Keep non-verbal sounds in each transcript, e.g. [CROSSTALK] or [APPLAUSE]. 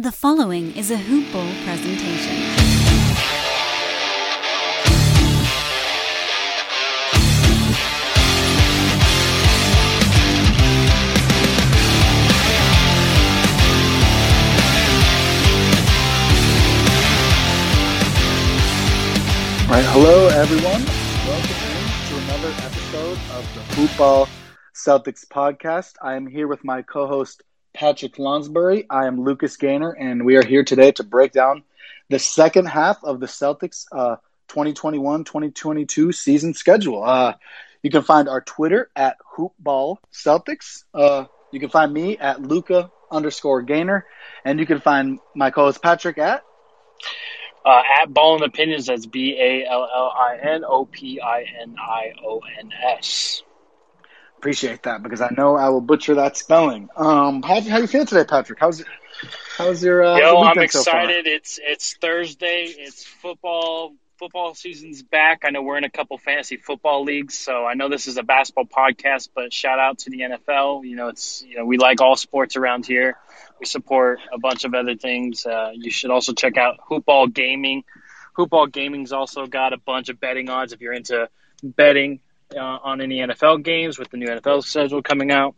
The following is a Hoop Ball presentation. All right, hello everyone. Welcome to another episode of the Hoop Ball Celtics podcast. I am here with my co-host Patrick Lonsbury. I am Lucas Gaynor, and we are here today to break down the second half of the Celtics uh, 2021-2022 season schedule. Uh, you can find our Twitter at Hoopball Celtics. Uh, you can find me at Luca underscore Gaynor, and you can find my co-host Patrick at uh, at Ballin Opinions, that's B A L L I N O P I N I O N S. Appreciate that because I know I will butcher that spelling. Um, how how you feeling today, Patrick? How's how's your uh, Yo, I'm weekend so excited. it's it's Thursday. It's football. Football season's back. I know we're in a couple fantasy football leagues, so I know this is a basketball podcast, but shout out to the NFL. You know, it's you know we like all sports around here. We support a bunch of other things. Uh, you should also check out Hoopball Gaming. Hoopball Gaming's also got a bunch of betting odds if you're into betting uh, on any NFL games with the new NFL schedule coming out.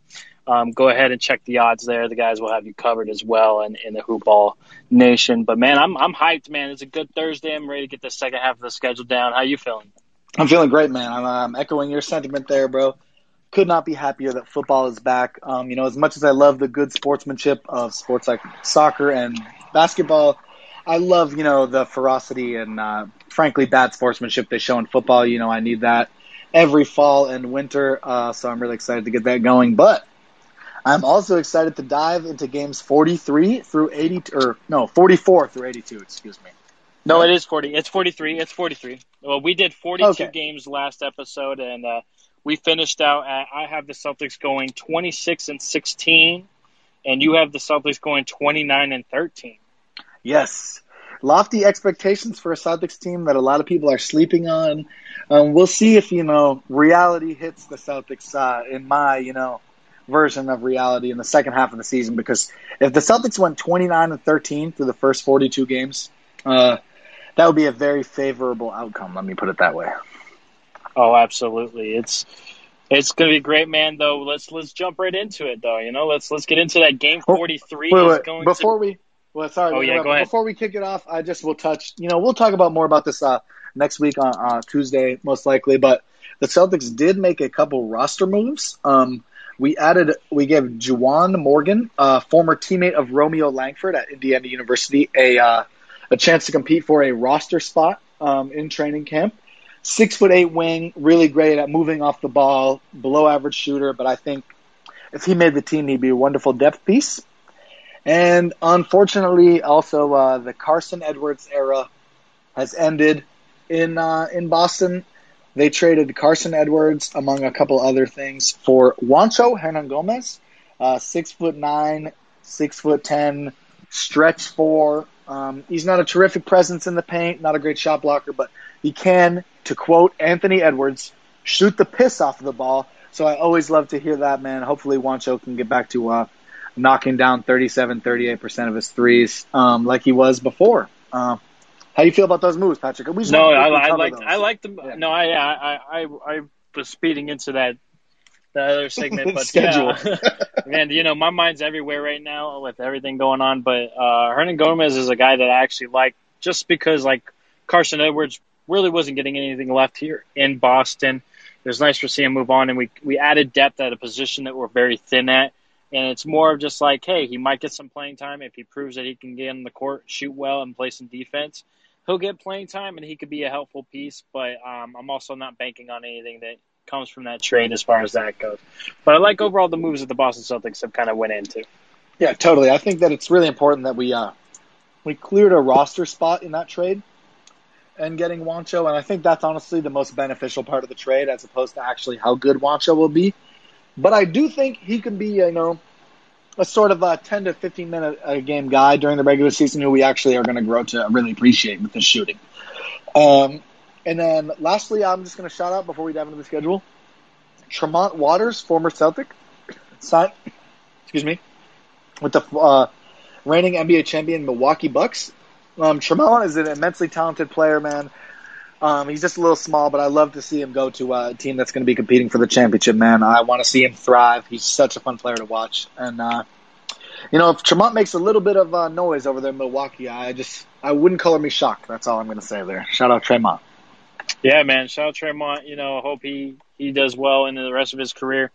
Um, go ahead and check the odds there. The guys will have you covered as well in, in the Hoopball Nation. But man, I'm I'm hyped, man. It's a good Thursday. I'm ready to get the second half of the schedule down. How you feeling? I'm feeling great, man. I'm um, echoing your sentiment there, bro. Could not be happier that football is back. Um, you know, as much as I love the good sportsmanship of sports like soccer and basketball, I love you know the ferocity and uh, frankly bad sportsmanship they show in football. You know, I need that every fall and winter. Uh, so I'm really excited to get that going. But I'm also excited to dive into games 43 through 80, or no, 44 through 82. Excuse me. No, it is 40. It's 43. It's 43. Well, we did 42 Okay. games last episode, and uh, we finished out at, I have the Celtics going 26 and 16, and you have the Celtics going 29 and 13. Yes. Lofty expectations for a Celtics team that a lot of people are sleeping on. Um, we'll see if, you know, reality hits the Celtics uh, in my, you know, version of reality in the second half of the season because if the Celtics went 29 and 13 through the first 42 games, uh, that would be a very favorable outcome, let me put it that way. Oh, absolutely. It's it's going to be great, man. Though let's let's jump right into it, though. You know, let's let's get into that game. Oh, 43 Wait, wait, before to. we well sorry Oh, yeah, go ahead. before we kick it off i just will touch you know we'll talk about more about this uh, next week on uh, tuesday most likely but the celtics did make a couple roster moves. Um, we added we gave Juwan morgan uh, former teammate of romeo langford at indiana university a uh, a chance to compete for a roster spot um, in training camp. Six foot eight wing really great at moving off the ball below average shooter but i think if he made the team he'd be a wonderful depth piece and unfortunately, also uh, the Carsen Edwards era has ended in uh, in Boston. They traded Carsen Edwards, among a couple other things, for Juancho Hernangomez, uh, six foot nine, six foot ten, stretch four. Um, he's not a terrific presence in the paint, not a great shot blocker, but he can, to quote Anthony Edwards, shoot the piss off of the ball. So I always love to hear that, man. Hopefully, Juancho can get back to uh, knocking down 37, 38% of his threes um, like he was before. Uh, how do you feel about those moves, Patrick? No, I, I like. I like the Yeah. no I I I I was speeding into that the other [LAUGHS] segment, but Schedule. yeah, [LAUGHS] man, you know my mind's everywhere right now with everything going on. But uh, Hernangomez is a guy that I actually like just because like Carsen Edwards really wasn't getting anything left here in Boston. It was nice to see him move on, and we we added depth at a position that we're very thin at. And it's more of just like, hey, he might get some playing time if he proves that he can get in the court, shoot well, and play some defense he'll get playing time and he could be a helpful piece, but um, I'm also not banking on anything that comes from that trade as far as that goes. But I like overall the moves that the Boston Celtics have kind of went into. Yeah, totally. I think that it's really important that we uh, we cleared a roster spot in that trade and getting Juancho, and I think that's honestly the most beneficial part of the trade as opposed to actually how good Juancho will be. But I do think he can be, you know, a sort of a 10 to 15 minute a game guy during the regular season who we actually are going to grow to really appreciate with his shooting. Um, and then lastly, I'm just going to shout out before we dive into the schedule Tremont Waters, former Celtic, signed, excuse me, with the uh, reigning NBA champion Milwaukee Bucks. Um, Tremont is an immensely talented player, man. Um, he's just a little small, but I love to see him go to a team that's going to be competing for the championship, man. I want to see him thrive. He's such a fun player to watch. And, uh, you know, if Tremont makes a little bit of uh, noise over there in Milwaukee, I just, I wouldn't color me shocked. That's all I'm going to say there. Shout out Tremont. Yeah, man. Shout out Tremont. You know, I hope he, he does well in the rest of his career.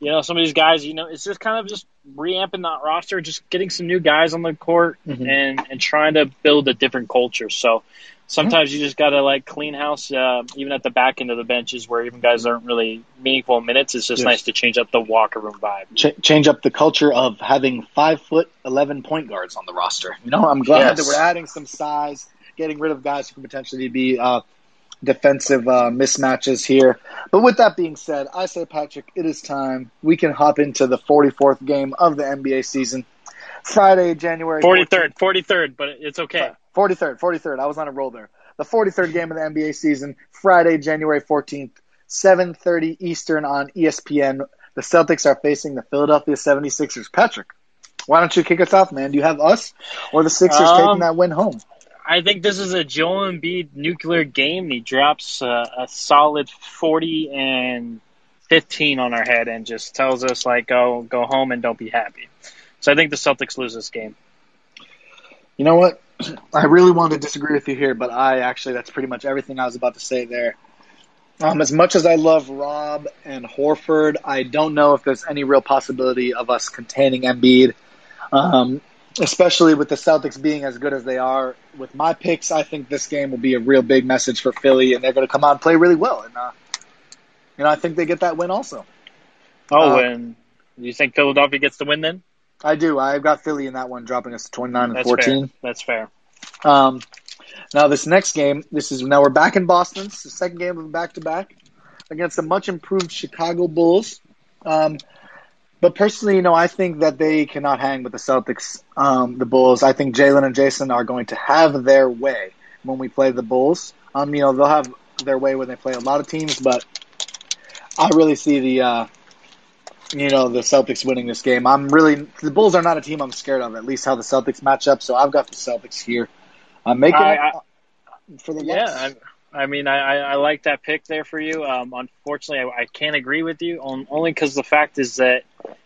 You know, some of these guys, you know, it's just kind of just reamping that roster, just getting some new guys on the court Mhm. and, and trying to build a different culture. So sometimes you just got to like clean house, uh, even at the back end of the benches where even guys aren't really meaningful minutes. It's just Yes. nice to change up the locker room vibe. Ch- change up the culture of having five foot eleven point guards on the roster. You know, I'm glad Yes. that we're adding some size, getting rid of guys who could potentially be uh, defensive uh, mismatches here. But with that being said, I say, Patrick, it is time. We can hop into the 44th game of the NBA season. Friday, January 43rd, 43rd, but it's okay. 43rd, 43rd. I was on a roll there. The 43rd game of the NBA season, Friday, January 14th, 7:30 Eastern on ESPN. The Celtics are facing the Philadelphia 76ers. Patrick, why don't you kick us off, man? Do you have us or the Sixers Um, taking that win home? I think this is a Joel Embiid nuclear game. He drops uh, a solid 40 and 15 on our head and just tells us, like, go, go home and don't be happy. So I think the Celtics lose this game. You know what? I really want to disagree with you here, but I actually that's pretty much everything I was about to say there. Um, as much as I love Rob and Horford, I don't know if there's any real possibility of us containing Embiid, um, especially with the Celtics being as good as they are. With my picks, I think this game will be a real big message for Philly, and they're going to come out and play really well. And uh, you know, I think they get that win also. Oh, Uh, and you think Philadelphia gets the win then? I do. I've got Philly in that one, dropping us to 29 and That's 14. fair. That's fair. Um, now this next game, this is now we're back in Boston. It's the second game of the back to back against the much improved Chicago Bulls. Um, but personally, you know, I think that they cannot hang with the Celtics, um, the Bulls. I think Jaylen and Jayson are going to have their way when we play the Bulls. Um, you know, they'll have their way when they play a lot of teams, but I really see the, uh, you know, the Celtics winning this game. I'm really the Bulls are not a team I'm scared of. At least how the Celtics match up. So I've got the Celtics here. I'm making I- it for the Yeah. I, I mean, I, I, I like that pick there for you. Um, unfortunately, I, I can't agree with you on, only because the fact is that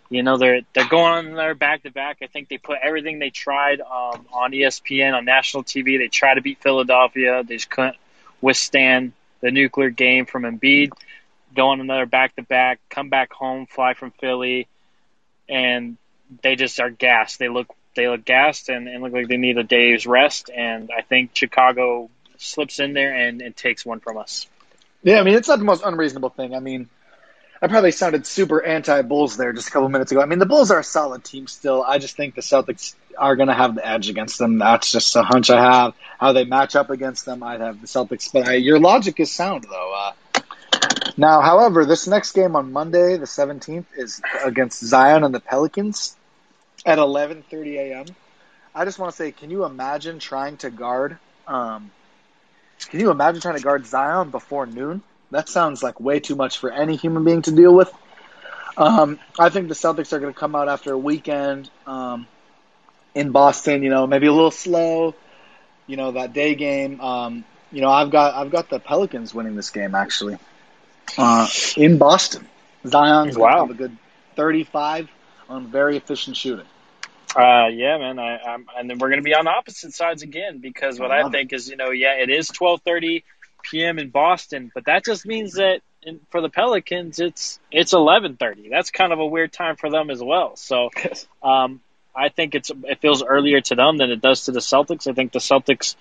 you know they're they're going on there back to back. I think they put everything they tried um, on ESPN on national TV. They tried to beat Philadelphia. They just couldn't withstand the nuclear game from Embiid. Go on another back to back, come back home, fly from Philly, and they just are gassed. They look they look gassed and, and look like they need a day's rest. And I think Chicago slips in there and, and takes one from us. Yeah, I mean it's not the most unreasonable thing. I mean, I probably sounded super anti-Bulls there just a couple minutes ago. I mean, the Bulls are a solid team still. I just think the Celtics are going to have the edge against them. That's just a hunch I have. How they match up against them, I'd have the Celtics. But I, your logic is sound, though. Uh, now, however, this next game on Monday, the 17th, is against Zion and the Pelicans at 11:30 a.m. I just want to say, can you imagine trying to guard? Um, can you imagine trying to guard Zion before noon? That sounds like way too much for any human being to deal with. Um, I think the Celtics are going to come out after a weekend um, in Boston. You know, maybe a little slow. You know that day game. Um, you know, I've got I've got the Pelicans winning this game actually uh, in Boston. Zion's going Wow. to have a good 35 on very efficient shooting. Uh, yeah, man. I, I'm, and then we're going to be on opposite sides again because what I I, think is, you know, yeah, it is 12:30 p.m. in Boston, but that just means that in, for the Pelicans, it's it's 11:30. That's kind of a weird time for them as well. So, um, I think it's it feels earlier to them than it does to the Celtics. I think the Celtics,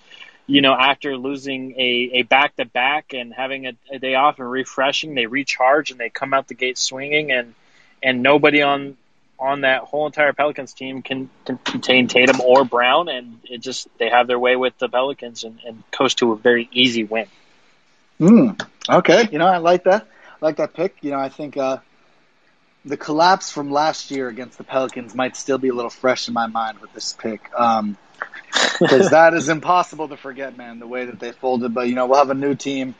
you know, after losing a, back to back and having a, a day off and refreshing, they recharge and they come out the gate swinging, and and nobody on on that whole entire Pelicans team can, can contain Tatum or Brown, and it just they have their way with the Pelicans and, and coast to a very easy win. Mm, okay, you know I like that. I like that pick. You know I think uh, the collapse from last year against the Pelicans might still be a little fresh in my mind with this pick. Um, because [LAUGHS] that is impossible to forget, man. The way that they folded, but you know we'll have a new team.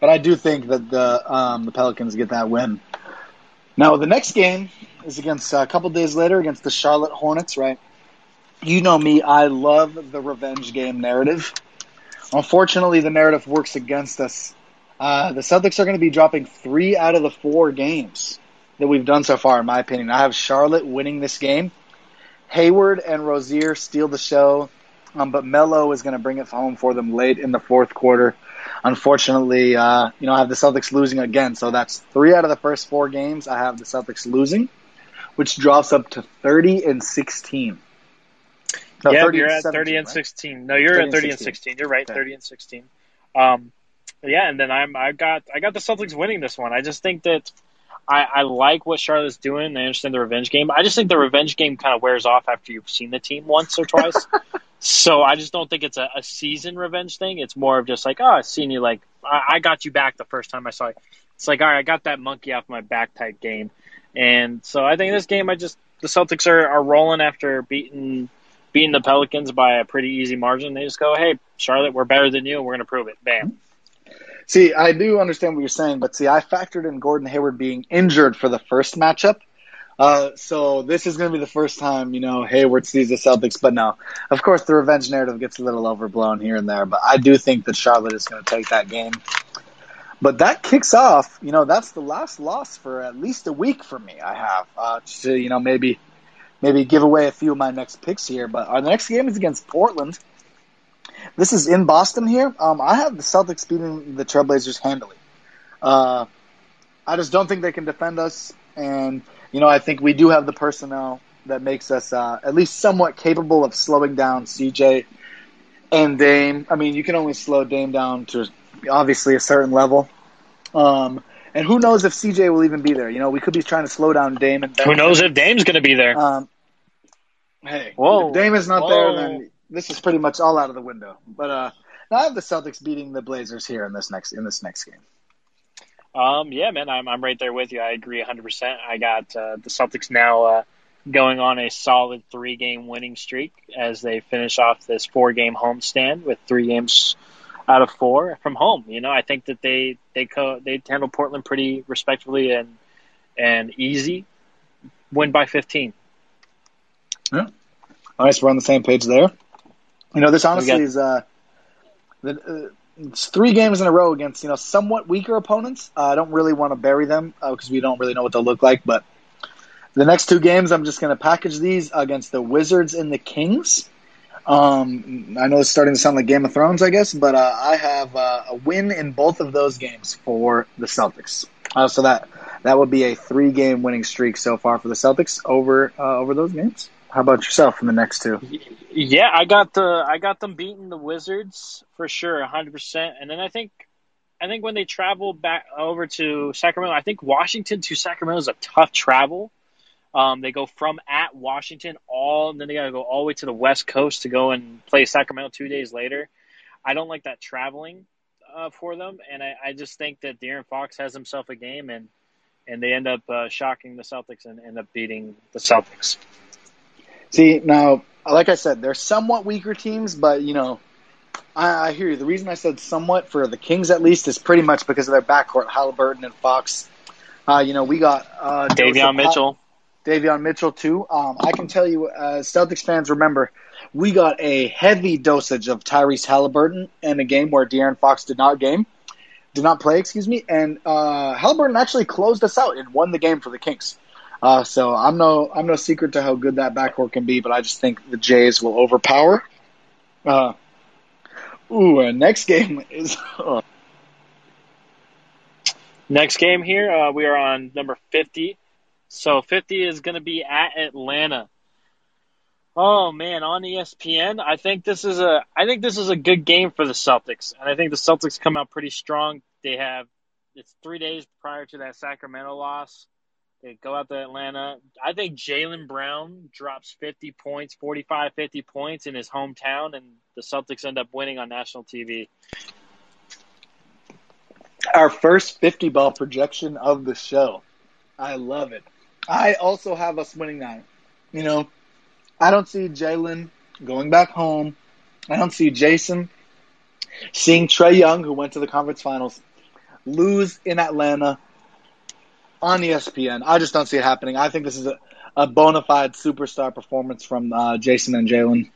But I do think that the um, the Pelicans get that win. Now the next game is against uh, a couple days later against the Charlotte Hornets, right? you know me, I love the revenge game narrative. Unfortunately, the narrative works against us. Uh, the Celtics are going to be dropping three out of the four games that we've done so far, in my opinion. I have Charlotte winning this game. Hayward and Rozier steal the show, um, but Melo is going to bring it home for them late in the fourth quarter. Unfortunately, uh, you know, I have the Celtics losing again, so that's three out of the first four games. I have the Celtics losing, which drops up to thirty and sixteen. No, yeah, you're at 30 and right? 16. No, you're 30 at 30 and 16. 16. You're right, okay. 30 and 16. Um, yeah, and then I'm I got I got the Celtics winning this one. I just think that I, I like what Charlotte's doing. I understand the revenge game. I just think the revenge game kind of wears off after you've seen the team once or twice. [LAUGHS] so I just don't think it's a, a, season revenge thing. It's more of just like, oh, I've seen you. Like I, I got you back the first time I saw you. It's like, all right, I got that monkey off my back type game. And so I think this game, I just the Celtics are, are rolling after beating beating the Pelicans by a pretty easy margin. They just go, hey, Charlotte, we're better than you, and we're going to prove it. Bam. See, I do understand what you're saying, but see, I factored in Gordon Hayward being injured for the first matchup. Uh, so this is going to be the first time, you know, Hayward sees the Celtics. But no, of course, the revenge narrative gets a little overblown here and there. But I do think that Charlotte is going to take that game. But that kicks off, you know, that's the last loss for at least a week for me. I have uh, to, you know, maybe maybe give away a few of my next picks here. But our next game is against Portland. This is in Boston here. Um, I have the Celtics beating the Trailblazers handily. Uh, I just don't think they can defend us, and you know I think we do have the personnel that makes us uh, at least somewhat capable of slowing down CJ and Dame. I mean, you can only slow Dame down to obviously a certain level. Um, and who knows if CJ will even be there? You know, we could be trying to slow down Dame. And who knows if Dame's going to be there? Um, hey, Whoa. if Dame is not Whoa. there, then this is pretty much all out of the window. But uh, I have the Celtics beating the Blazers here in this next in this next game. Um, yeah, man, I'm I'm right there with you. I agree 100. percent I got uh, the Celtics now uh, going on a solid three game winning streak as they finish off this four game homestand with three games out of four from home. You know, I think that they they co- they handle Portland pretty respectfully and and easy. Win by 15. Yeah. Nice. We're on the same page there. You know, this honestly got- is uh, the, uh, it's three games in a row against you know somewhat weaker opponents. Uh, I don't really want to bury them because uh, we don't really know what they'll look like. But the next two games, I'm just going to package these against the Wizards and the Kings. Um, I know it's starting to sound like Game of Thrones, I guess, but uh, I have uh, a win in both of those games for the Celtics. Uh, so that that would be a three game winning streak so far for the Celtics over uh, over those games. How about yourself in the next two? Yeah, I got the I got them beating the Wizards for sure, hundred percent. And then I think I think when they travel back over to Sacramento, I think Washington to Sacramento is a tough travel. Um, they go from at Washington all, and then they got to go all the way to the West Coast to go and play Sacramento two days later. I don't like that traveling uh, for them, and I, I, just think that De'Aaron Fox has himself a game, and and they end up uh, shocking the Celtics and end up beating the Celtics. See, now, like I said, they're somewhat weaker teams, but, you know, I, I, hear you. The reason I said somewhat for the Kings, at least, is pretty much because of their backcourt, Halliburton and Fox. Uh, you know, we got uh, Davion Mitchell. Davion Mitchell, too. Um, I can tell you, uh, Celtics fans, remember, we got a heavy dosage of Tyrese Halliburton in a game where De'Aaron Fox did not game, did not play, excuse me, and uh, Halliburton actually closed us out and won the game for the Kings. Uh, so I'm no I'm no secret to how good that backcourt can be, but I just think the Jays will overpower. Uh, ooh, next game [LAUGHS] is. Uh, next game here, uh, we are on number 50. So 50 is going to be at Atlanta. Oh man, on ESPN, I think this is a I think this is a good game for the Celtics, and I think the Celtics come out pretty strong. They have it's three days prior to that Sacramento loss. They go out to Atlanta. I think Jaylen Brown drops 50 points, 45, 50 points in his hometown, and the Celtics end up winning on national TV. Our first 50 ball projection of the show. I love it. I also have us winning that. You know, I don't see Jaylen going back home. I don't see Jayson seeing Trae Young, who went to the conference finals, lose in Atlanta on ESPN. I just don't see it happening. I think this is a, a bona fide superstar performance from uh, Jayson and Jaylen.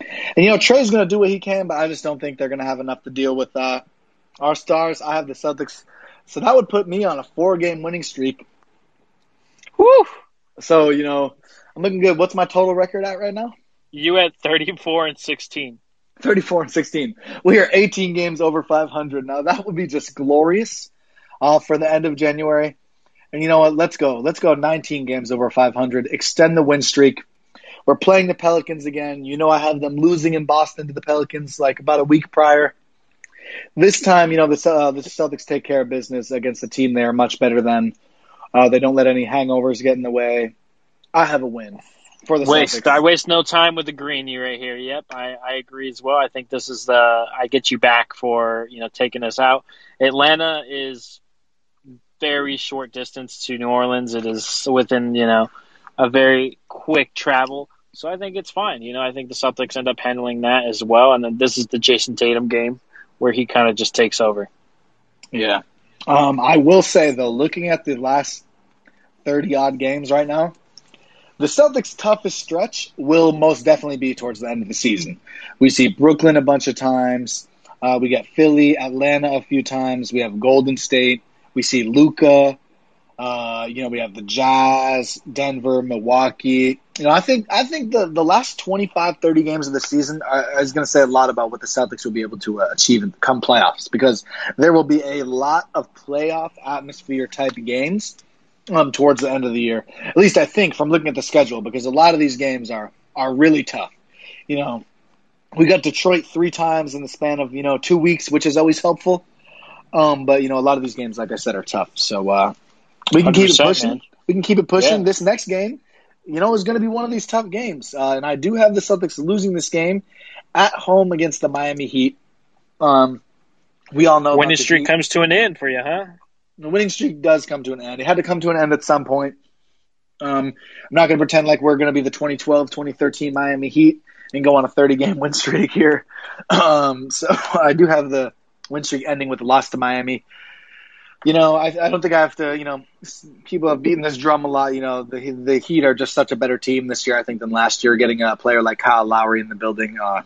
And you know Trae's going to do what he can, but I just don't think they're going to have enough to deal with uh, our stars. I have the Celtics, so that would put me on a four-game winning streak. Woo! So you know I'm looking good. What's my total record at right now? You at 34 and 16. 34 and 16. We are 18 games over 500. Now that would be just glorious uh, for the end of January. And you know what? Let's go. Let's go 19 games over 500. Extend the win streak. We're playing the Pelicans again. You know, I have them losing in Boston to the Pelicans like about a week prior. This time, you know, the, uh, the Celtics take care of business against a team they are much better than. Uh, they don't let any hangovers get in the way. I have a win for the waste. Celtics. I waste no time with the greenie right here. Yep, I, I agree as well. I think this is the I get you back for you know taking us out. Atlanta is very short distance to New Orleans. It is within you know a very quick travel. So I think it's fine. You know, I think the Celtics end up handling that as well. And then this is the Jayson Tatum game where he kind of just takes over. Yeah. Um, I will say though, looking at the last thirty odd games right now, the Celtics' toughest stretch will most definitely be towards the end of the season. We see Brooklyn a bunch of times. Uh, we get Philly, Atlanta a few times. We have Golden State. We see Luka. Uh, you know, we have the Jazz, Denver, Milwaukee. You know, I think I think the, the last 25, 30 games of the season is going to say a lot about what the Celtics will be able to uh, achieve in the come playoffs because there will be a lot of playoff atmosphere type games um, towards the end of the year. At least I think from looking at the schedule, because a lot of these games are are really tough. You know, we got Detroit three times in the span of you know two weeks, which is always helpful. Um, but you know, a lot of these games, like I said, are tough. So uh, we can keep it pushing. Man. We can keep it pushing. Yeah. This next game, you know, is going to be one of these tough games, uh, and I do have the Celtics losing this game at home against the Miami Heat. Um, we all know winning streak comes to an end for you, huh? the winning streak does come to an end. It had to come to an end at some point. Um, I'm not going to pretend like we're going to be the 2012 2013 Miami Heat and go on a 30 game win streak here. [LAUGHS] Um, so [LAUGHS] I do have the win streak ending with a loss to Miami. You know, I, I don't think I have to. You know, people have beaten this drum a lot. You know, the the Heat are just such a better team this year, I think, than last year. Getting a player like Kyle Lowry in the building, uh,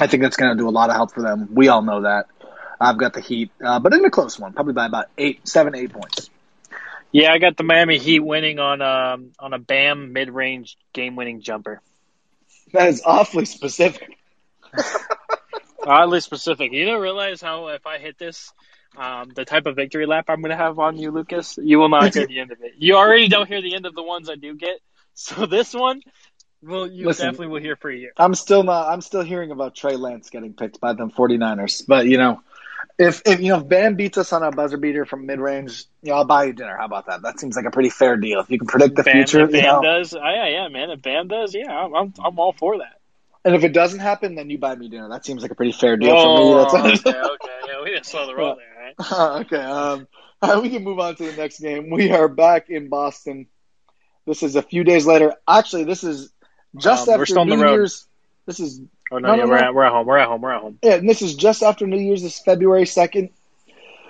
I think that's going to do a lot of help for them. We all know that. I've got the Heat, uh, but in a close one, probably by about eight, seven, eight points. Yeah, I got the Miami Heat winning on um on a Bam mid range game winning jumper. That is awfully specific. [LAUGHS] Oddly specific. You don't realize how if I hit this, um, the type of victory lap I'm going to have on you, Lucas, you will not hear the end of it. You already don't hear the end of the ones I do get. So this one, well, you Listen, definitely will hear for a year. I'm still not. I'm still hearing about Trey Lance getting picked by them 49ers. But you know, if if you know if Bam beats us on a buzzer beater from mid range, you know, I'll buy you dinner. How about that? That seems like a pretty fair deal. If you can predict the Bam, future, if you know. does, oh, yeah, yeah, man. If Bam does, yeah, I'm, I'm, I'm all for that. And if it doesn't happen, then you buy me dinner. That seems like a pretty fair deal Oh, for me. That's okay, okay. Yeah, we didn't slow the roll [LAUGHS] there, right? okay. Um, uh, we can move on to the next game. We are back in Boston. This is a few days later. Actually, this is just Um, we're after still on the New road. Year's. This is Oh no, No, yeah, no, we're no. at we're at home. We're at home. We're at home. Yeah, and this is just after New Year's. This February second.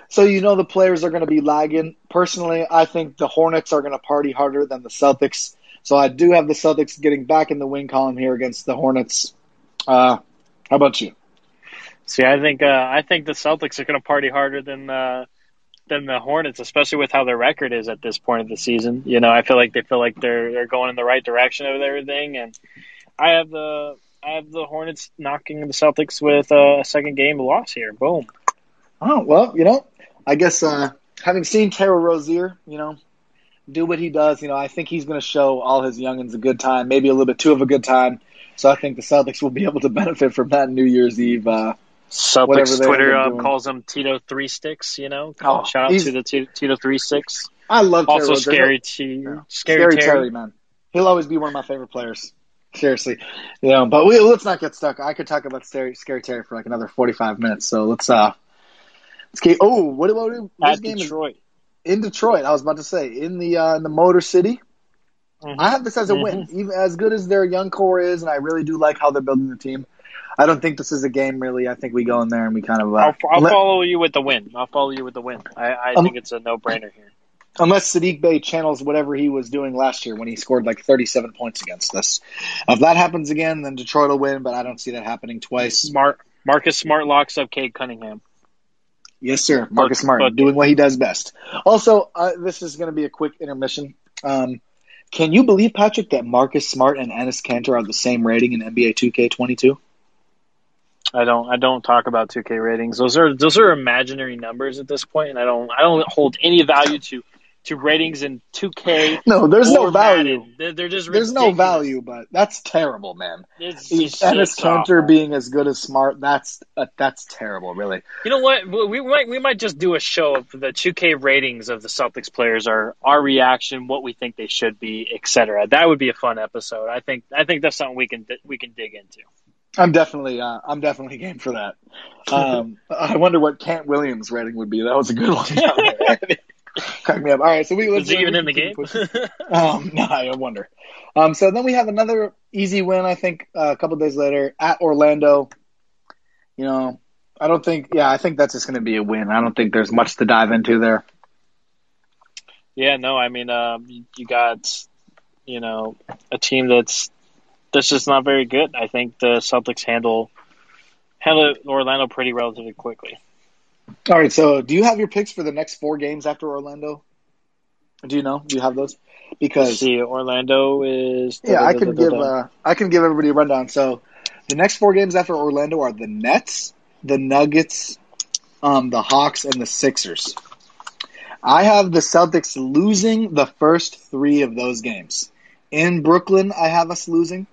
So you know the players are going to be lagging. Personally, I think the Hornets are going to party harder than the Celtics. So I do have the Celtics getting back in the win column here against the Hornets. Uh, how about you? See, I think uh, I think the Celtics are going to party harder than uh, than the Hornets, especially with how their record is at this point of the season. You know, I feel like they feel like they're they're going in the right direction with everything, and I have the I have the Hornets knocking the Celtics with a second game loss here. Boom. Oh well, you know, I guess uh, having seen Terrell Rozier, you know, do what he does, you know, I think he's going to show all his youngins a good time, maybe a little bit too of a good time. So I think the Celtics will be able to [LAUGHS] benefit from that New Year's Eve. Uh, Celtics Twitter doing. calls him Tito Three Sticks. You know, Oh, shout out to the Tito, Three Sticks. I love Also, Rozier. scary T, Yeah. scary, Scary Terry. Terry, man. He'll always be one of my favorite players. Seriously, you know. But we, let's not get stuck. I could talk about scary, scary Terry for like another forty-five minutes. So let's uh, let's get. Oh, what about this At game Detroit. is in Detroit? I was about to say in the uh, in the Motor City. Mhm. I have this as a win, even as good as their young core is, and I really do like how they're building the team. I don't think this is a game really. I think we go in there and we kind of. Uh, I'll, I'll let- follow you with the win. I'll follow you with the win. I, I Um, think it's a no brainer here. unless Saddiq Bey channels whatever he was doing last year when he scored like 37 points against us. If that happens again, then Detroit will win, but I don't see that happening twice. Mar- Marcus Smart locks up Cade Cunningham. Yes, sir. Marcus book doing what he does best. Also, uh, this is going to be a quick intermission. Um, can you believe, Patrick, that Marcus Smart and Enes Kanter are the same rating in NBA 2K22? I don't I don't talk about 2K ratings. Those are those are imaginary numbers at this point, and I don't I don't hold any value to to ratings in 2K. [LAUGHS] No, there's no value. They're, they're just There's no value, but that's terrible, man. It's just, Enes Kanter being as good as Smart, that's uh, that's terrible, really. You know what? We we might we might just do a show of the 2K ratings of the Celtics players, our our reaction, what we think they should be, etc. That would be a fun episode. I think I think that's something we can we can dig into. I'm definitely uh, I'm definitely game for that. Um, [LAUGHS] I wonder what Kent Williams' rating would be. That was a good one. [LAUGHS] Crack me up. All right, so we let's Is he even in the game? [LAUGHS] Um, [LAUGHS] no, I wonder. Um, so then we have another easy win. I think uh, a couple days later at Orlando. You know, I don't think. Yeah, I think that's just going to be a win. I don't think there's much to dive into there. Yeah, no, I mean, um, you- you got, you know, a team that's that's just not very good. I think the Celtics handle handle Orlando pretty relatively quickly. All right. So do you have your picks for the next four games after Orlando? Do you know? Do you have those? Let's Because see, Orlando is Yeah, I can give uh, I can give everybody a rundown. So, the next four games after Orlando are the Nets, the Nuggets, um, the Hawks, and the Sixers. I have the Celtics losing the first three of those games. In Brooklyn, I have us losing.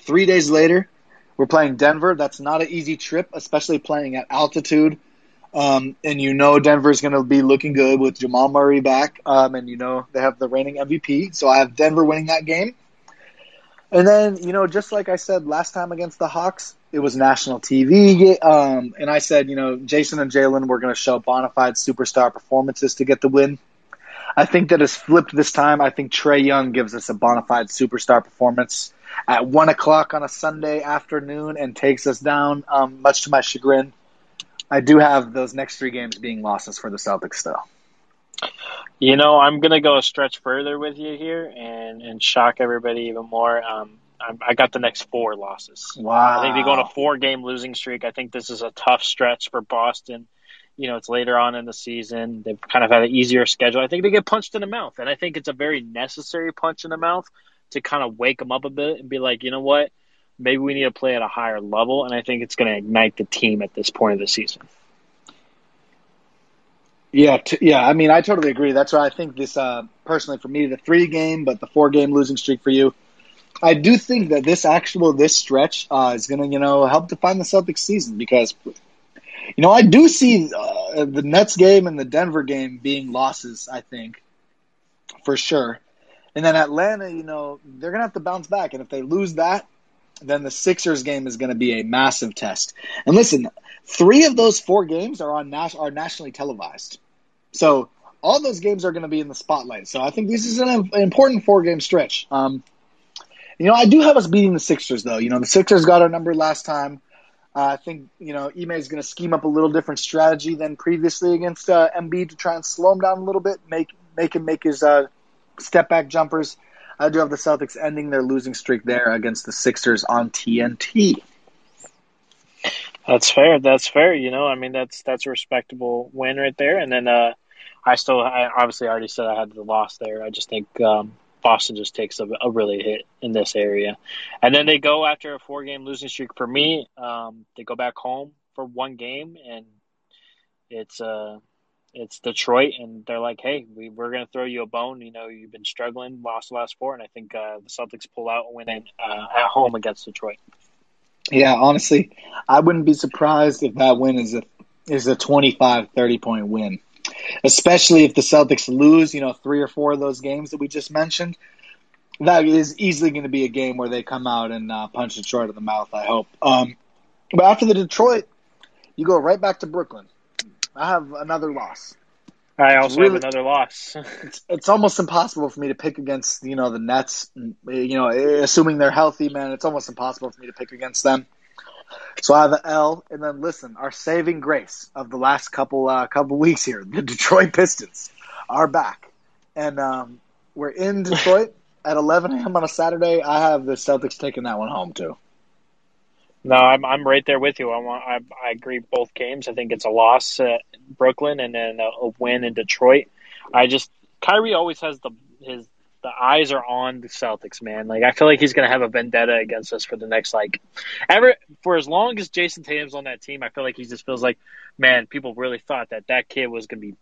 Three days later, we're playing Denver. That's not an easy trip, especially playing at altitude. Um, and you know Denver's going to be looking good with Jamal Murray back. Um, and you know they have the reigning MVP. So I have Denver winning that game. And then, you know, just like I said last time against the Hawks, it was national TV. Um, and I said, you know, Jayson and Jaylen were going to show bona fide superstar performances to get the win. I think that has flipped this time. I think Trae Young gives us a bona fide superstar performance at one o'clock on a Sunday afternoon and takes us down, um, much to my chagrin. I do have those next three games being losses for the Celtics, though. You know, I'm gonna go a stretch further with you here and and shock everybody even more. Um, I'm, I got the next four losses. Wow. I think they go on a four game losing streak. I think this is a tough stretch for Boston. You know, it's later on in the season. They've kind of had an easier schedule. I think they get punched in the mouth, and I think it's a very necessary punch in the mouth to kind of wake them up a bit and be like, you know what, maybe we need to play at a higher level. And I think it's going to ignite the team at this point of the season. Yeah, t- yeah. I mean, I totally agree. That's why I think this, uh, personally, for me, the three game, but the four game losing streak for you. I do think that this actual this stretch uh, is going to, you know, help define the Celtics season because, you know, I do see uh, the Nets game and the Denver game being losses. I think for sure, and then Atlanta, you know, they're going to have to bounce back, and if they lose that, then the Sixers game is going to be a massive test. And listen, three of those four games are on nas- are nationally televised, so all those games are going to be in the spotlight. So I think this is an, an important four game stretch. Um, you know, I do have us beating the Sixers though. You know, the Sixers got our number last time. Uh, I think you know Ime is going to scheme up a little different strategy than previously against uh, to try and slow him down a little bit, make make him make his uh, step back jumpers. I do have the Celtics ending their losing streak there against the Sixers on TNT. That's fair. That's fair. You know, I mean, that's that's a respectable win right there. And then uh, I still, I obviously already said I had the loss there. I just think um, Boston just takes a, a really hit in this area, and then they go after a four-game losing streak. For me, um, they go back home for one game, and it's uh, it's Detroit, and they're like, "Hey, we, we're going to throw you a bone. You know, you've been struggling, lost the last four, and I think uh, the Celtics pull out a win uh, at home against Detroit." Yeah, honestly, I wouldn't be surprised if that win is a is a 25, 30 point win. Especially if the Celtics lose, you know, three or four of those games that we just mentioned. That is easily going to be a game where they come out and uh, punch Detroit in the mouth, I hope. Um, but after the Detroit, you go right back to Brooklyn. I have another loss. I also really- have another loss. [LAUGHS] It's it's almost impossible for me to pick against you know the Nets. You know, assuming they're healthy, man, it's almost impossible for me to pick against them. So I have an L, and then listen, our saving grace of the last couple uh, couple weeks here, the [LAUGHS] Detroit Pistons are back, and um, we're in Detroit at 11 a.m. on a Saturday. I have the Celtics taking that one home too. No, I'm I'm right there with you. I want I, I agree both games. I think it's a loss at Brooklyn and then a, a win in Detroit. I just Kyrie always has the his the eyes are on the Celtics, man. Like I feel like he's gonna have a vendetta against us for the next like ever for as long as Jayson Tatum's on that team. I feel like he just feels like, man, people really thought that that kid was gonna be,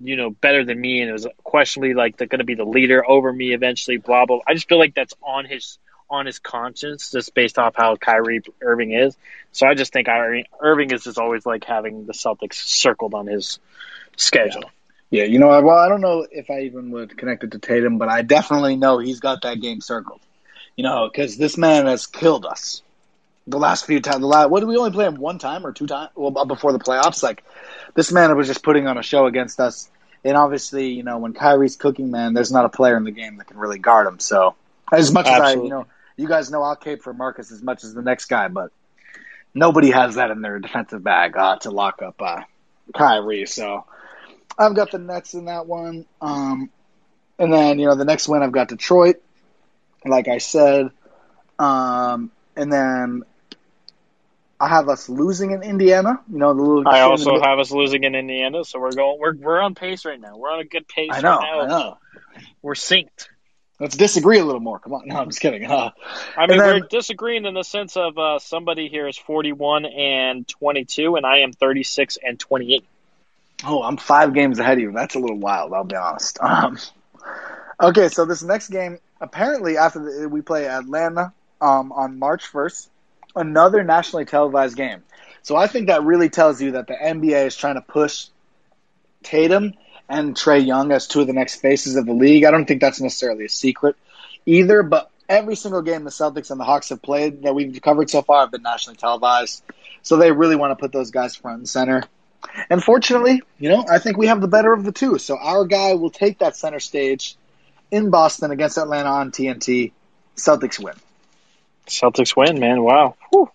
you know, better than me, and it was questionably like they're gonna be the leader over me eventually. Blah blah. I just feel like that's on his on his conscience just based off how Kyrie Irving is. So I just think Irving is just always like having the Celtics circled on his schedule. Yeah. Yeah, you know, well, I don't know if I even would connect it to Tatum, but I definitely know he's got that game circled. You know, because this man has killed us the last few times. The last, what did we only play him one time or two times? Well, uh, before the playoffs, like this man was just putting on a show against us. And obviously, you know, when Kyrie's cooking, man, there's not a player in the game that can really guard him. So, as much Absolutely. as I, you know, you guys know I'll cape for Marcus as much as the next guy, but nobody has that in their defensive bag uh, to lock up uh, Kyrie. So I've got the Nets in that one. Um, and then, you know, the next one I've got Detroit, like I said. Um, and then I have us losing in Indiana. You know, the little. I also have us losing in Indiana, so we're going. We're we're on pace right now. We're on a good pace. I know. Right I know. We're synced. Let's disagree a little more. Come on. [LAUGHS] No, I'm just kidding. [LAUGHS] Uh, I mean, then, we're disagreeing in the sense of uh, somebody here is 41 and 22, and I am 36 and 28. Oh, I'm five games ahead of you. That's a little wild. I'll be honest. [LAUGHS] Um, okay, so this next game, apparently after the, we play Atlanta um, on March 1st, another nationally televised game. So I think that really tells you that the NBA is trying to push Tatum and Trae Young as two of the next faces of the league. I don't think that's necessarily a secret either, but every single game the Celtics and the Hawks have played that we've covered so far have been nationally televised. So they really want to put those guys front and center. And fortunately, you know, I think we have the better of the two. So our guy will take that center stage in Boston against Atlanta on TNT. Celtics win. Celtics win, man. Wow. Whew.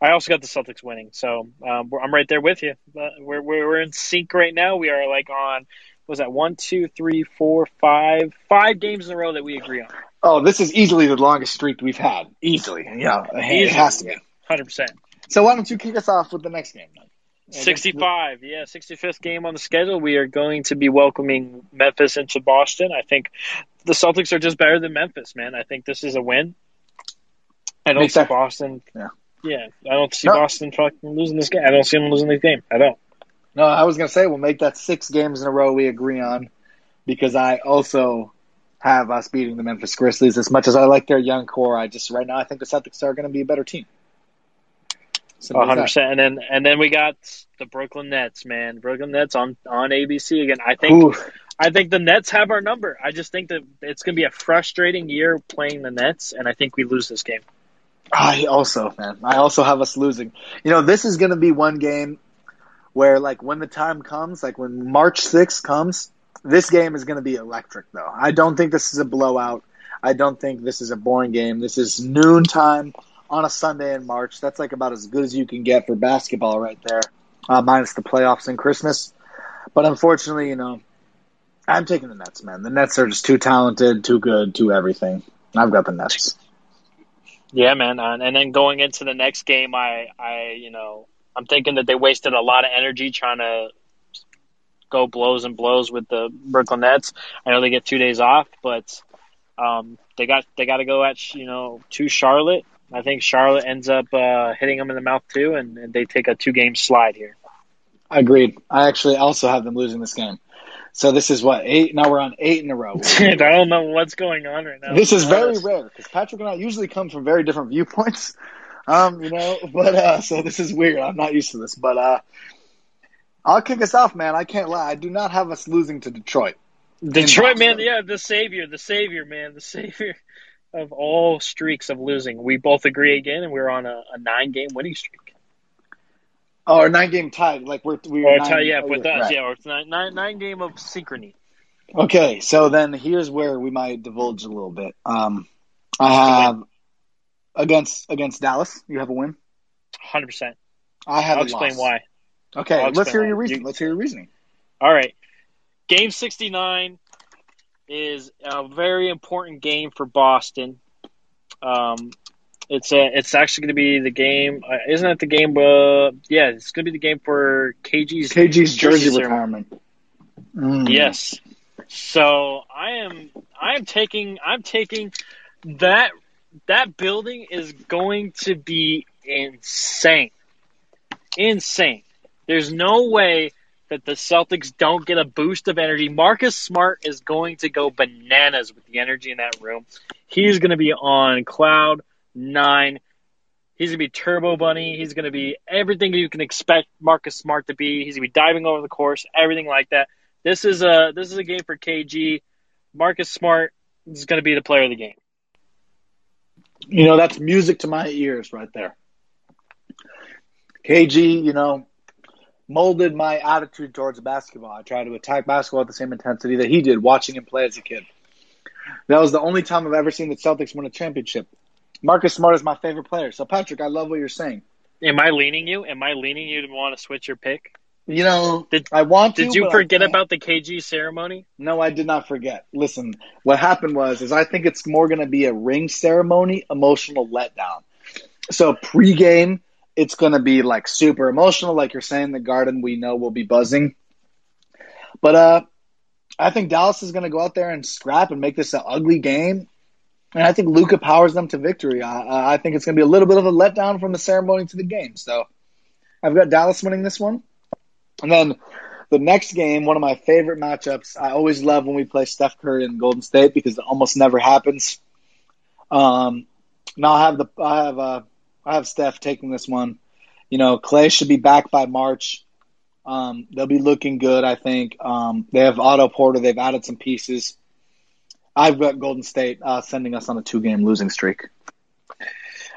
I also got the Celtics winning, so um, I'm right there with you. We're, we're in sync right now. We are like on was that one, two, three, four, five, five games in a row that we agree on. Oh, this is easily the longest streak we've had. Easily, yeah, it has to be, hundred percent. So why don't you kick us off with the next game? Then? 65, yeah, 65th game on the schedule. We are going to be welcoming Memphis into Boston. I think the Celtics are just better than Memphis, man. I think this is a win. I don't see Boston. Yeah. Yeah, I don't see no. Boston fucking losing this game. I don't see them losing this game. I don't. No, I was gonna say we'll make that six games in a row we agree on, because I also have us beating the Memphis Grizzlies. As much as I like their young core, I just right now I think the Celtics are going to be a better team. One hundred percent. And then and then we got the Brooklyn Nets, man. Brooklyn Nets on on ABC again. I think Oof. I think the Nets have our number. I just think that it's going to be a frustrating year playing the Nets, and I think we lose this game. I also, man, I also have us losing. You know, this is going to be one game where, like, when the time comes, like when March 6th comes, this game is going to be electric, though. I don't think this is a blowout. I don't think this is a boring game. This is noontime on a Sunday in March. That's like about as good as you can get for basketball right there, uh, minus the playoffs and Christmas. But unfortunately, you know, I'm taking the Nets, man. The Nets are just too talented, too good, too everything. I've got the Nets. Yeah, man. And then going into the next game, I, I, you know, I'm thinking that they wasted a lot of energy trying to go blows and blows with the Brooklyn Nets. I know they get two days off, but um, they got they got to go at you know to Charlotte I think Charlotte ends up uh, hitting them in the mouth too, and, and they take a two game slide here. I agreed. I actually also have them losing this game. So this is what eight. Now we're on eight in a row. [LAUGHS] Dude, I don't know what's going on right now. This is very rare because Patrick and I usually come from very different viewpoints. [LAUGHS] Um, you know, but uh, so this is weird. I'm not used to this, but uh, I'll kick us off, man. I can't lie. I do not have us losing to Detroit. Detroit, man. Yeah, the savior, the savior, man, the [LAUGHS] savior of all streaks of losing. We both agree again, and we're on a, a nine game winning streak. Oh, or nine game tie. Like we're we nine, yeah, oh, with us, right. yeah, or it's nine, nine, nine game of synchrony. Okay, so then here's where we might divulge a little bit. Um, I have against against Dallas. You have a win. Hundred percent. I have. I'll explain loss. why. Okay, let's hear why. your reasoning. You, let's hear your reasoning. All right. Game 69 is a very important game for Boston. Um, it's a, it's actually going to be the game. Uh, isn't it the game? Uh, yeah, it's going to be the game for KG's KG's jersey ceremony. retirement. Mm. Yes. So I am I am taking I'm taking that that building is going to be insane. Insane. There's no way that the Celtics don't get a boost of energy. Marcus Smart is going to go bananas with the energy in that room. He's going to be on cloud nine. He's going to be Turbo Bunny. He's going to be everything you can expect Marcus Smart to be. He's going to be diving over the course, everything like that. This is a this is a game for KG. Marcus Smart is going to be the player of the game. You know, that's music to my ears right there. KG, you know, molded my attitude towards basketball. I tried to attack basketball at the same intensity that he did watching him play as a kid. That was the only time I've ever seen the Celtics win a championship. Marcus Smart is my favorite player. So, Patrick, I love what you're saying. Am I leaning you? Am I leaning you to want to switch your pick? You know, Did- I want to. Did you forget about the KG ceremony? No, I did not forget. Listen, what happened was is I think it's more going to be a ring ceremony, emotional letdown. So pregame, it's going to be like super emotional, like you're saying. The Garden, we know will be buzzing. But uh, I think Dallas is going to go out there and scrap and make this an ugly game. And I think Luka powers them to victory. I, I think it's going to be a little bit of a letdown from the ceremony to the game. So I've got Dallas winning this one. And then the next game, one of my favorite matchups. I always love when we play Steph Curry and Golden State because it almost never happens. Um, now I have the I have uh, I have Steph taking this one. You know, Clay should be back by March. Um, they'll be looking good, I think. Um, they have Otto Porter. They've added some pieces. I've got Golden State uh, sending us on a two-game losing streak.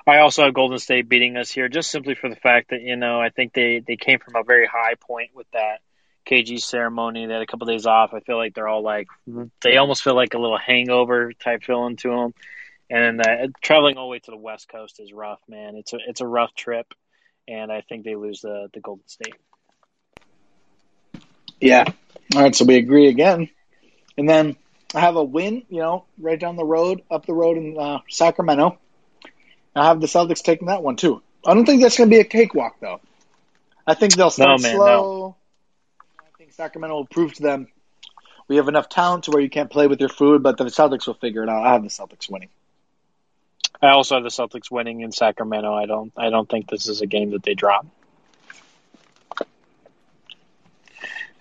I also have Golden State beating us here, just simply for the fact that you know I think they they came from a very high point with that KG ceremony. They had a couple days off. I feel like they're all like they almost feel like a little hangover type feeling to them. And uh, traveling all the way to the West Coast is rough, man. It's a it's a rough trip, and I think they lose the the Golden State. Yeah. All right, so we agree again. And then I have a win, you know, right down the road, up the road in uh, Sacramento. I have the Celtics taking that one too. I don't think that's going to be a cakewalk, though. I think they'll start man, slow. I think Sacramento will prove to them we have enough talent to where you can't play with your food, but the Celtics will figure it out. I have the Celtics winning. I also have the Celtics winning in Sacramento. I don't I don't think this is a game that they drop.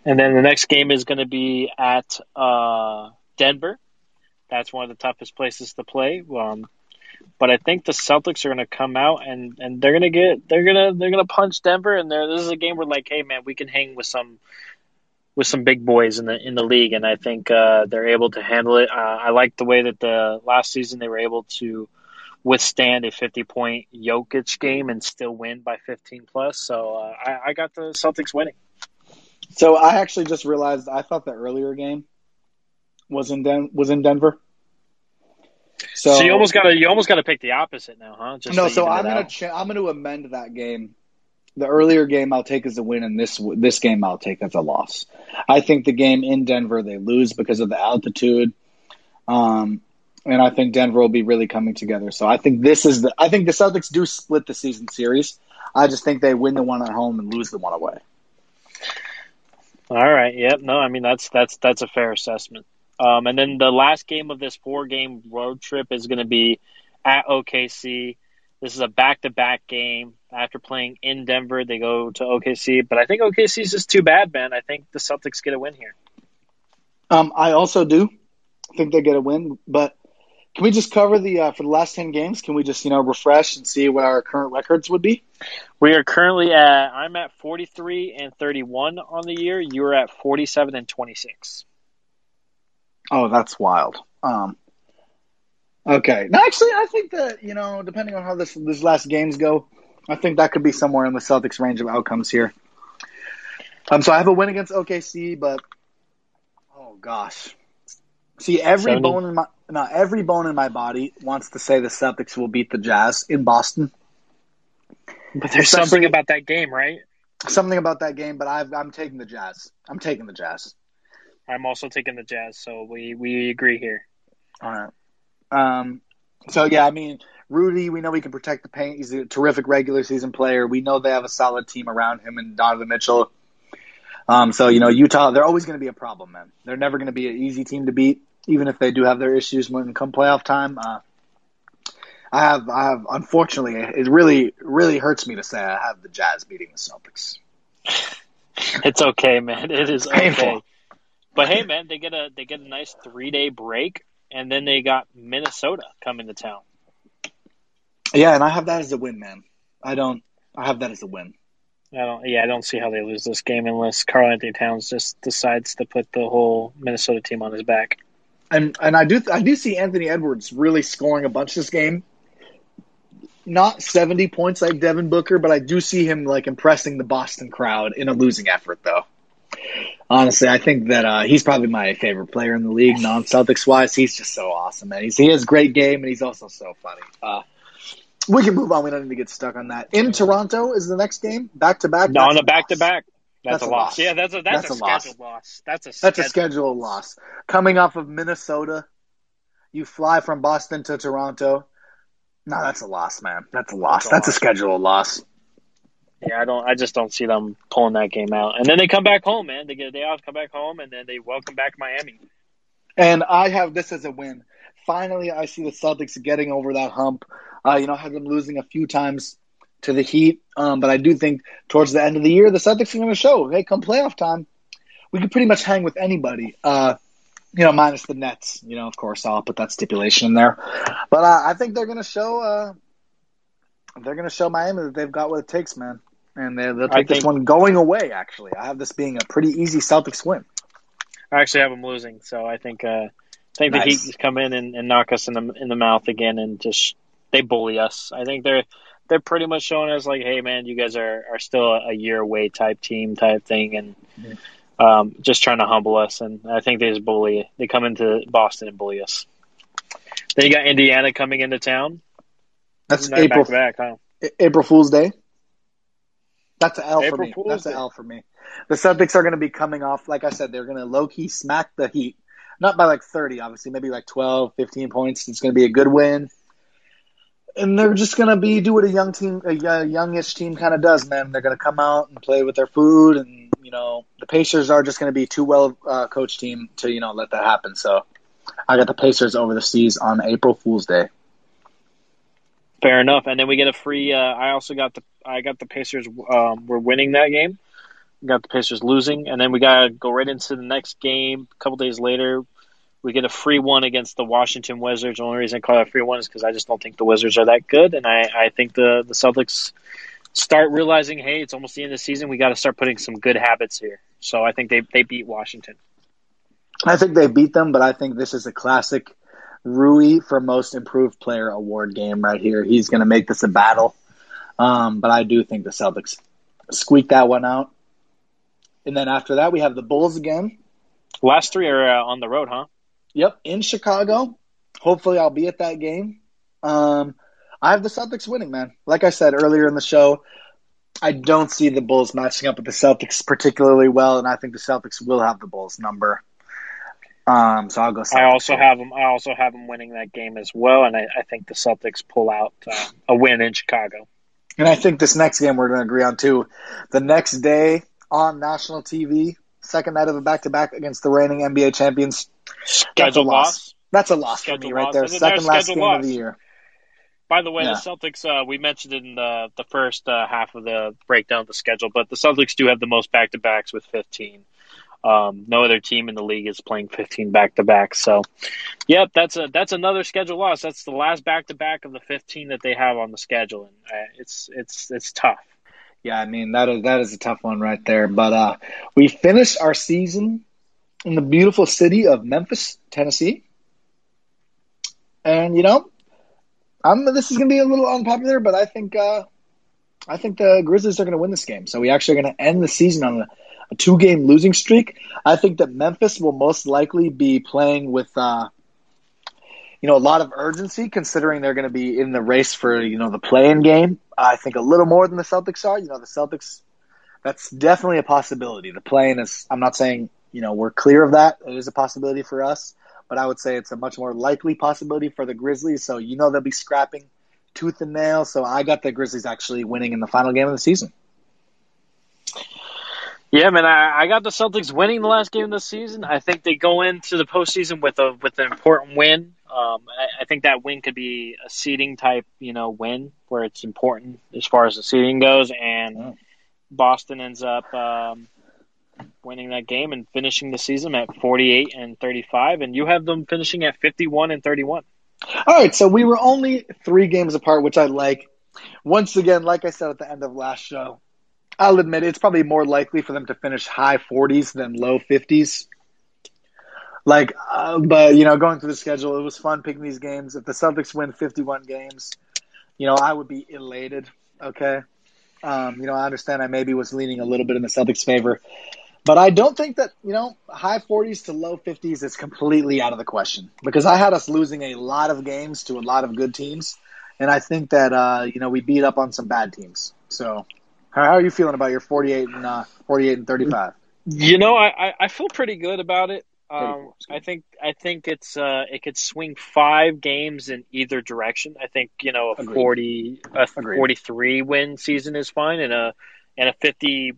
And then the next game is going to be at uh, Denver. That's one of the toughest places to play. Um, but I think the Celtics are going to come out and, and they're going to get they're going to they're going to punch Denver. And this is a game where like, hey man, we can hang with some with some big boys in the in the league, and I think uh, they're able to handle it. Uh, I like the way that the last season they were able to withstand a 50 point Jokic game and still win by 15 plus. So uh, I, I got the Celtics winning. So I actually just realized I thought the earlier game was in Den- was in Denver. So, So, you almost got to you almost got to pick the opposite now, huh? Just no, so I'm gonna ch- I'm gonna amend that game. The earlier game I'll take as a win, and this this game I'll take as a loss. I think the game in Denver they lose because of the altitude, um, and I think Denver will be really coming together. So I think this is the I think the Celtics do split the season series. I just think they win the one at home and lose the one away. All right. Yep. No, I mean that's that's that's a fair assessment. Um, and then the last game of this four game road trip is going to be at OKC. This is a back to back game. After playing in Denver, they go to OKC. But I think OKC is just too bad, man. I think the Celtics get a win here. Um, I also do I think they get a win, but can we just cover the uh, for the last ten games? Can we just you know refresh and see what our current records would be? We are currently at I'm at 43 and 31 on the year. You're at 47 and 26. Oh, that's wild. Um, okay. No, actually, I think that you know, depending on how this these last games go, I think that could be somewhere in the Celtics' range of outcomes here. Um, so I have a win against OKC, but oh gosh, see every 70. bone in my no, every bone in my body wants to say the Celtics will beat the Jazz in Boston. But there's Especially- something about that game, right? Something about that game, but I've, I'm taking the Jazz. I'm taking the Jazz. I'm also taking the Jazz, so we we agree here. All right. Um. So yeah, I mean, Rudy, we know he can protect the paint. He's a terrific regular season player. We know they have a solid team around him and Donovan Mitchell. Um. So you know, Utah, they're always going to be a problem, man. They're never going to be an easy team to beat, even if they do have their issues when it come playoff time. Uh, I have, I have. Unfortunately, it really, really hurts me to say I have the Jazz beating the Celtics. [LAUGHS] It's okay, man. It is Painful. okay. But hey, man, they get a they get a nice three day break, and then they got Minnesota coming to town. Yeah, and I have that as a win, man. I don't. I have that as a win. I don't. Yeah, I don't see how they lose this game unless Karl Anthony Towns just decides to put the whole Minnesota team on his back. And and I do I do see Anthony Edwards really scoring a bunch this game. Not seventy points like Devin Booker, but I do see him like impressing the Boston crowd in a losing effort, though. Honestly, I think that uh, he's probably my favorite player in the league, non Celtics wise. He's just so awesome, man. He's, he has great game, and he's also so funny. Uh, we can move on. We don't need to get stuck on that. In Toronto is the next game, back to back. No, on a back to back. That's, That's a a loss. loss. Yeah, that's a that's, That's a, a loss. scheduled loss. That's a That's a scheduled- scheduled loss. Coming off of Minnesota, you fly from Boston to Toronto. No, that's a loss, man. That's a loss. That's a That's a loss. scheduled loss. Yeah, I don't. I just don't see them pulling that game out. And then they come back home, man. They get a day off, come back home, and then they welcome back Miami. And I have this as a win. Finally, I see the Celtics getting over that hump. Uh, you know, I had them losing a few times to the Heat, um, but I do think towards the end of the year, the Celtics are going to show, hey, come playoff time, we can pretty much hang with anybody. Uh, you know, minus the Nets. You know, of course, I'll put that stipulation in there. But uh, I think they're going to show. Uh, they're going to show Miami that they've got what it takes, man. And they, they'll I take this one going away. Actually, I have this being a pretty easy Celtics win. I actually have them losing, so I think uh, I think the Nice. Heat come in and, and knock us in the in the mouth again, and just they bully us. I think they're they're pretty much showing us like, hey, man, you guys are are still a year away type team type thing, and Mhm. um, just trying to humble us. And I think they just bully. They come into Boston and bully us. Then you got Indiana coming into town. That's April back back, huh? April Fool's Day. That's an L for me. Fool's That's an L for me. The Celtics are going to be coming off, like I said, they're going to low key smack the Heat. Not by like 30, obviously, maybe like 12, 15 points. It's going to be a good win. And they're just going to be do what a young team, a youngish team kind of does, man. They're going to come out and play with their food. And, you know, the Pacers are just going to be too well uh, coached team to, you know, let that happen. So I got the Pacers over the C's on April Fool's Day. Fair enough. And then we get a free. Uh, I also got the. I got the Pacers. Um, we're winning that game. Got the Pacers losing, and then we got to go right into the next game. A couple days later, we get a free one against the Washington Wizards. The only reason I call it a free one is because I just don't think the Wizards are that good, and I, I think the the Celtics start realizing, hey, it's almost the end of the season. We got to start putting some good habits here. So I think they they beat Washington. I think they beat them, but I think this is a classic Rui for most improved player award game right here. He's going to make this a battle. Um, but I do think the Celtics squeak that one out. And then after that, we have the Bulls again. Last three are uh, on the road, huh? Yep, in Chicago. Hopefully, I'll be at that game. Um, I have the Celtics winning, man. Like I said earlier in the show, I don't see the Bulls matching up with the Celtics particularly well, and I think the Celtics will have the Bulls number. Um, so I'll go. Celtics I also have them. I also have them winning that game as well, and I, I think the Celtics pull out uh, a win in Chicago. And I think this next game we're going to agree on too. The next day on national TV, second night of a back to back against the reigning NBA champions. Scheduled loss. loss. That's a loss for me Scheduled right loss. there. And then there's Second last game loss. of the year. By the way, Yeah. the Celtics. Uh, we mentioned in the the first uh, half of the breakdown of the schedule, but the Celtics do have the most back to backs with 15. Um, no other team in the league is playing 15 back to back. So, yep, that's a that's another schedule loss. That's the last back to back of the 15 that they have on the schedule, and uh, it's it's it's tough. Yeah, I mean that is that is a tough one right there. But uh, we finished our season in the beautiful city of Memphis, Tennessee, and you know, I'm this is to be a little unpopular, but I think uh, I think the Grizzlies are to win this game. So we actually are to end the season on a two game losing streak. I think that Memphis will most likely be playing with. Uh, you know, a lot of urgency considering they're going to be in the race for, you know, the play-in game. I think a little more than the Celtics are. You know, the Celtics, that's definitely a possibility. The play-in is, I'm not saying you know, we're clear of that. It is a possibility for us, but I would say it's a much more likely possibility for the Grizzlies. So you know they'll be scrapping tooth and nail. So I got the Grizzlies actually winning in the final game of the season. Yeah, man, I, I got the Celtics winning the last game of the season. I think they go into the postseason with a with an important win. Um, I, I think that win could be a seeding type, you know, win where it's important as far as the seeding goes, and Boston ends up um, winning that game and finishing the season at 48 and 35, and you have them finishing at 51 and 31. All right, so we were only three games apart, which I like. Once again, like I said at the end of last show, I'll admit it's probably more likely for them to finish high 40s than low 50s. Like, uh, but you know, going through the schedule, it was fun picking these games. If the Celtics win 51 games, you know, I would be elated. Okay, um, you know, I understand I maybe was leaning a little bit in the Celtics' favor, but I don't think that you know high 40s to low 50s is completely out of the question because I had us losing a lot of games to a lot of good teams, and I think that uh, you know we beat up on some bad teams. So how, how are you feeling about your 48 and uh, 48 and 35? You know, I, I feel pretty good about it. Um, I think I think it's uh, it could swing five games in either direction. I think you know a Agreed. forty a forty three win season is fine, and a and a 50,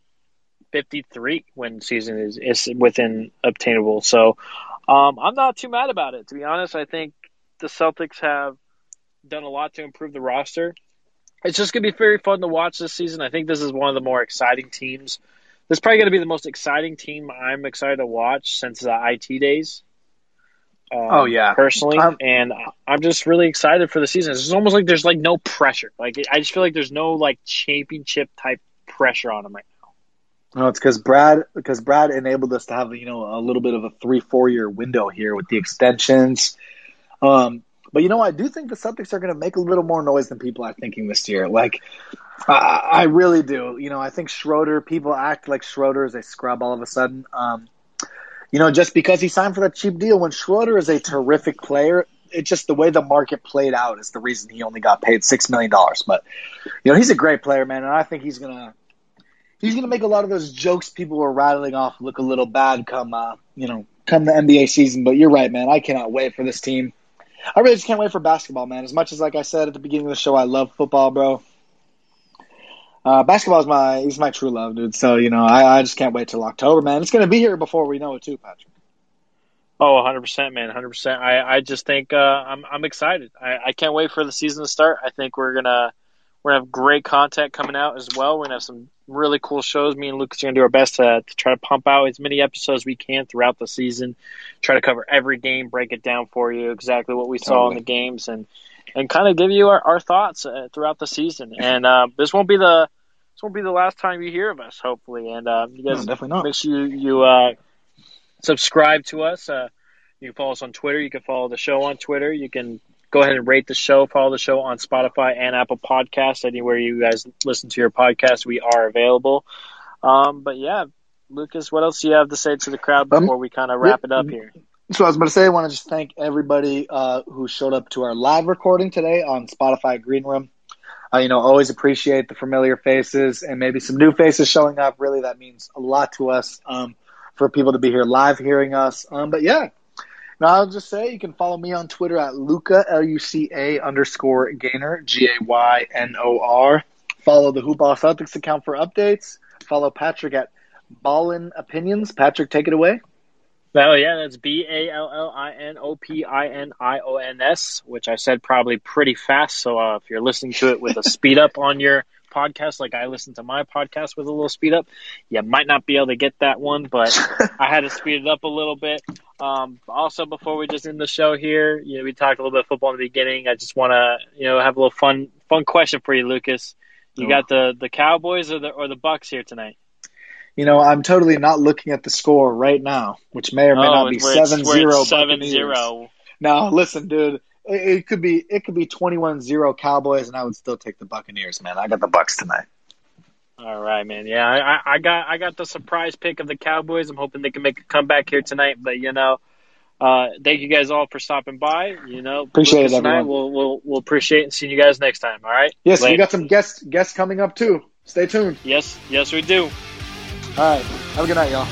53 win season is is within obtainable. So um, I'm not too mad about it. To be honest, I think the Celtics have done a lot to improve the roster. It's just going to be very fun to watch this season. I think this is one of the more exciting teams. This is probably going to be the most exciting team I'm excited to watch since the IT days. Um, Oh, yeah. personally, Um, and I'm just really excited for the season. It's almost like there's like no pressure. Like I just feel like there's no like championship type pressure on them right now. No, it's because Brad because Brad enabled us to have you know a little bit of a three four year window here with the extensions. Um, but you know, I do think the Celtics are going to make a little more noise than people are thinking this year. Like, I, I really do. You know, I think Schroeder. People act like Schroeder is a scrub all of a sudden. Um, you know, just because he signed for that cheap deal, when Schroeder is a terrific player, it's just the way the market played out is the reason he only got paid six million dollars. But you know, he's a great player, man, and I think he's gonna he's gonna make a lot of those jokes people were rattling off look a little bad come uh, you know come the NBA season. But you're right, man. I cannot wait for this team. I really just can't wait for basketball, man. As much as like I said at the beginning of the show, I love football, bro. Uh, basketball is my is my true love, dude. So you know, I, I just can't wait till October, man. It's gonna be here before we know it, too, Patrick. Oh, 100 percent, man, 100. percent I I just think uh, I'm I'm excited. I, I can't wait for the season to start. I think we're gonna we're gonna have great content coming out as well. We're gonna have some really cool shows. Me and Lucas are gonna do our best to to try to pump out as many episodes as we can throughout the season. Try to cover every game, break it down for you exactly what we saw in the games, and and kind of give you our, our thoughts uh, throughout the season. And uh, this won't be the this won't be the last time you hear of us, hopefully. And uh, you No, guys definitely not. make sure you, you uh, subscribe to us. Uh, you can follow us on Twitter. You can follow the show on Twitter. You can go ahead and rate the show. Follow the show on Spotify and Apple Podcasts. Anywhere you guys listen to your podcast, we are available. Um, but yeah, Lucas, what else do you have to say to the crowd Um, before we kind of wrap it up here? So I was going to say, I want to just thank everybody uh, who showed up to our live recording today on Spotify Green Room. Uh, you know, always appreciate the familiar faces and maybe some new faces showing up. Really, that means a lot to us um, for people to be here live hearing us. Um, but yeah, now I'll just say you can follow me on Twitter at Luca L U C A underscore Gaynor G A Y N O R. Follow the Hoopball Celtics account for updates. Follow Patrick at Ballin Opinions. Patrick, take it away. Oh yeah, that's B A L L I N O P I N I O N S, which I said probably pretty fast. So uh, if you're listening to it with a speed up on your podcast, like I listen to my podcast with a little speed up, you might not be able to get that one, but I had to speed it up a little bit. Um, also, before we just end the show here, you know, we talked a little bit of football in the beginning. I just want to, you know, have a little fun, fun question for you, Lucas. You Oh. got the the Cowboys or the or the Bucks here tonight? You know, I'm totally not looking at the score right now, which may or may not be we're at- seven we're at zero. seven zero. No, listen, dude. It, it could be it could be 21-0 Cowboys, and I would still take the Buccaneers, man. I got the Bucks tonight. All right, man. Yeah, I, I- got I got the surprise pick of the Cowboys. I'm hoping they can make a comeback here tonight. But you know, uh, thank you guys all for stopping by. You know, Appreciate Lucas it, everyone. We'll we'll we'll appreciate and see you guys next time. All right. Yes, we got some guests guests coming up too. Stay tuned. Yes, yes, we do. All right, have a good night, y'all.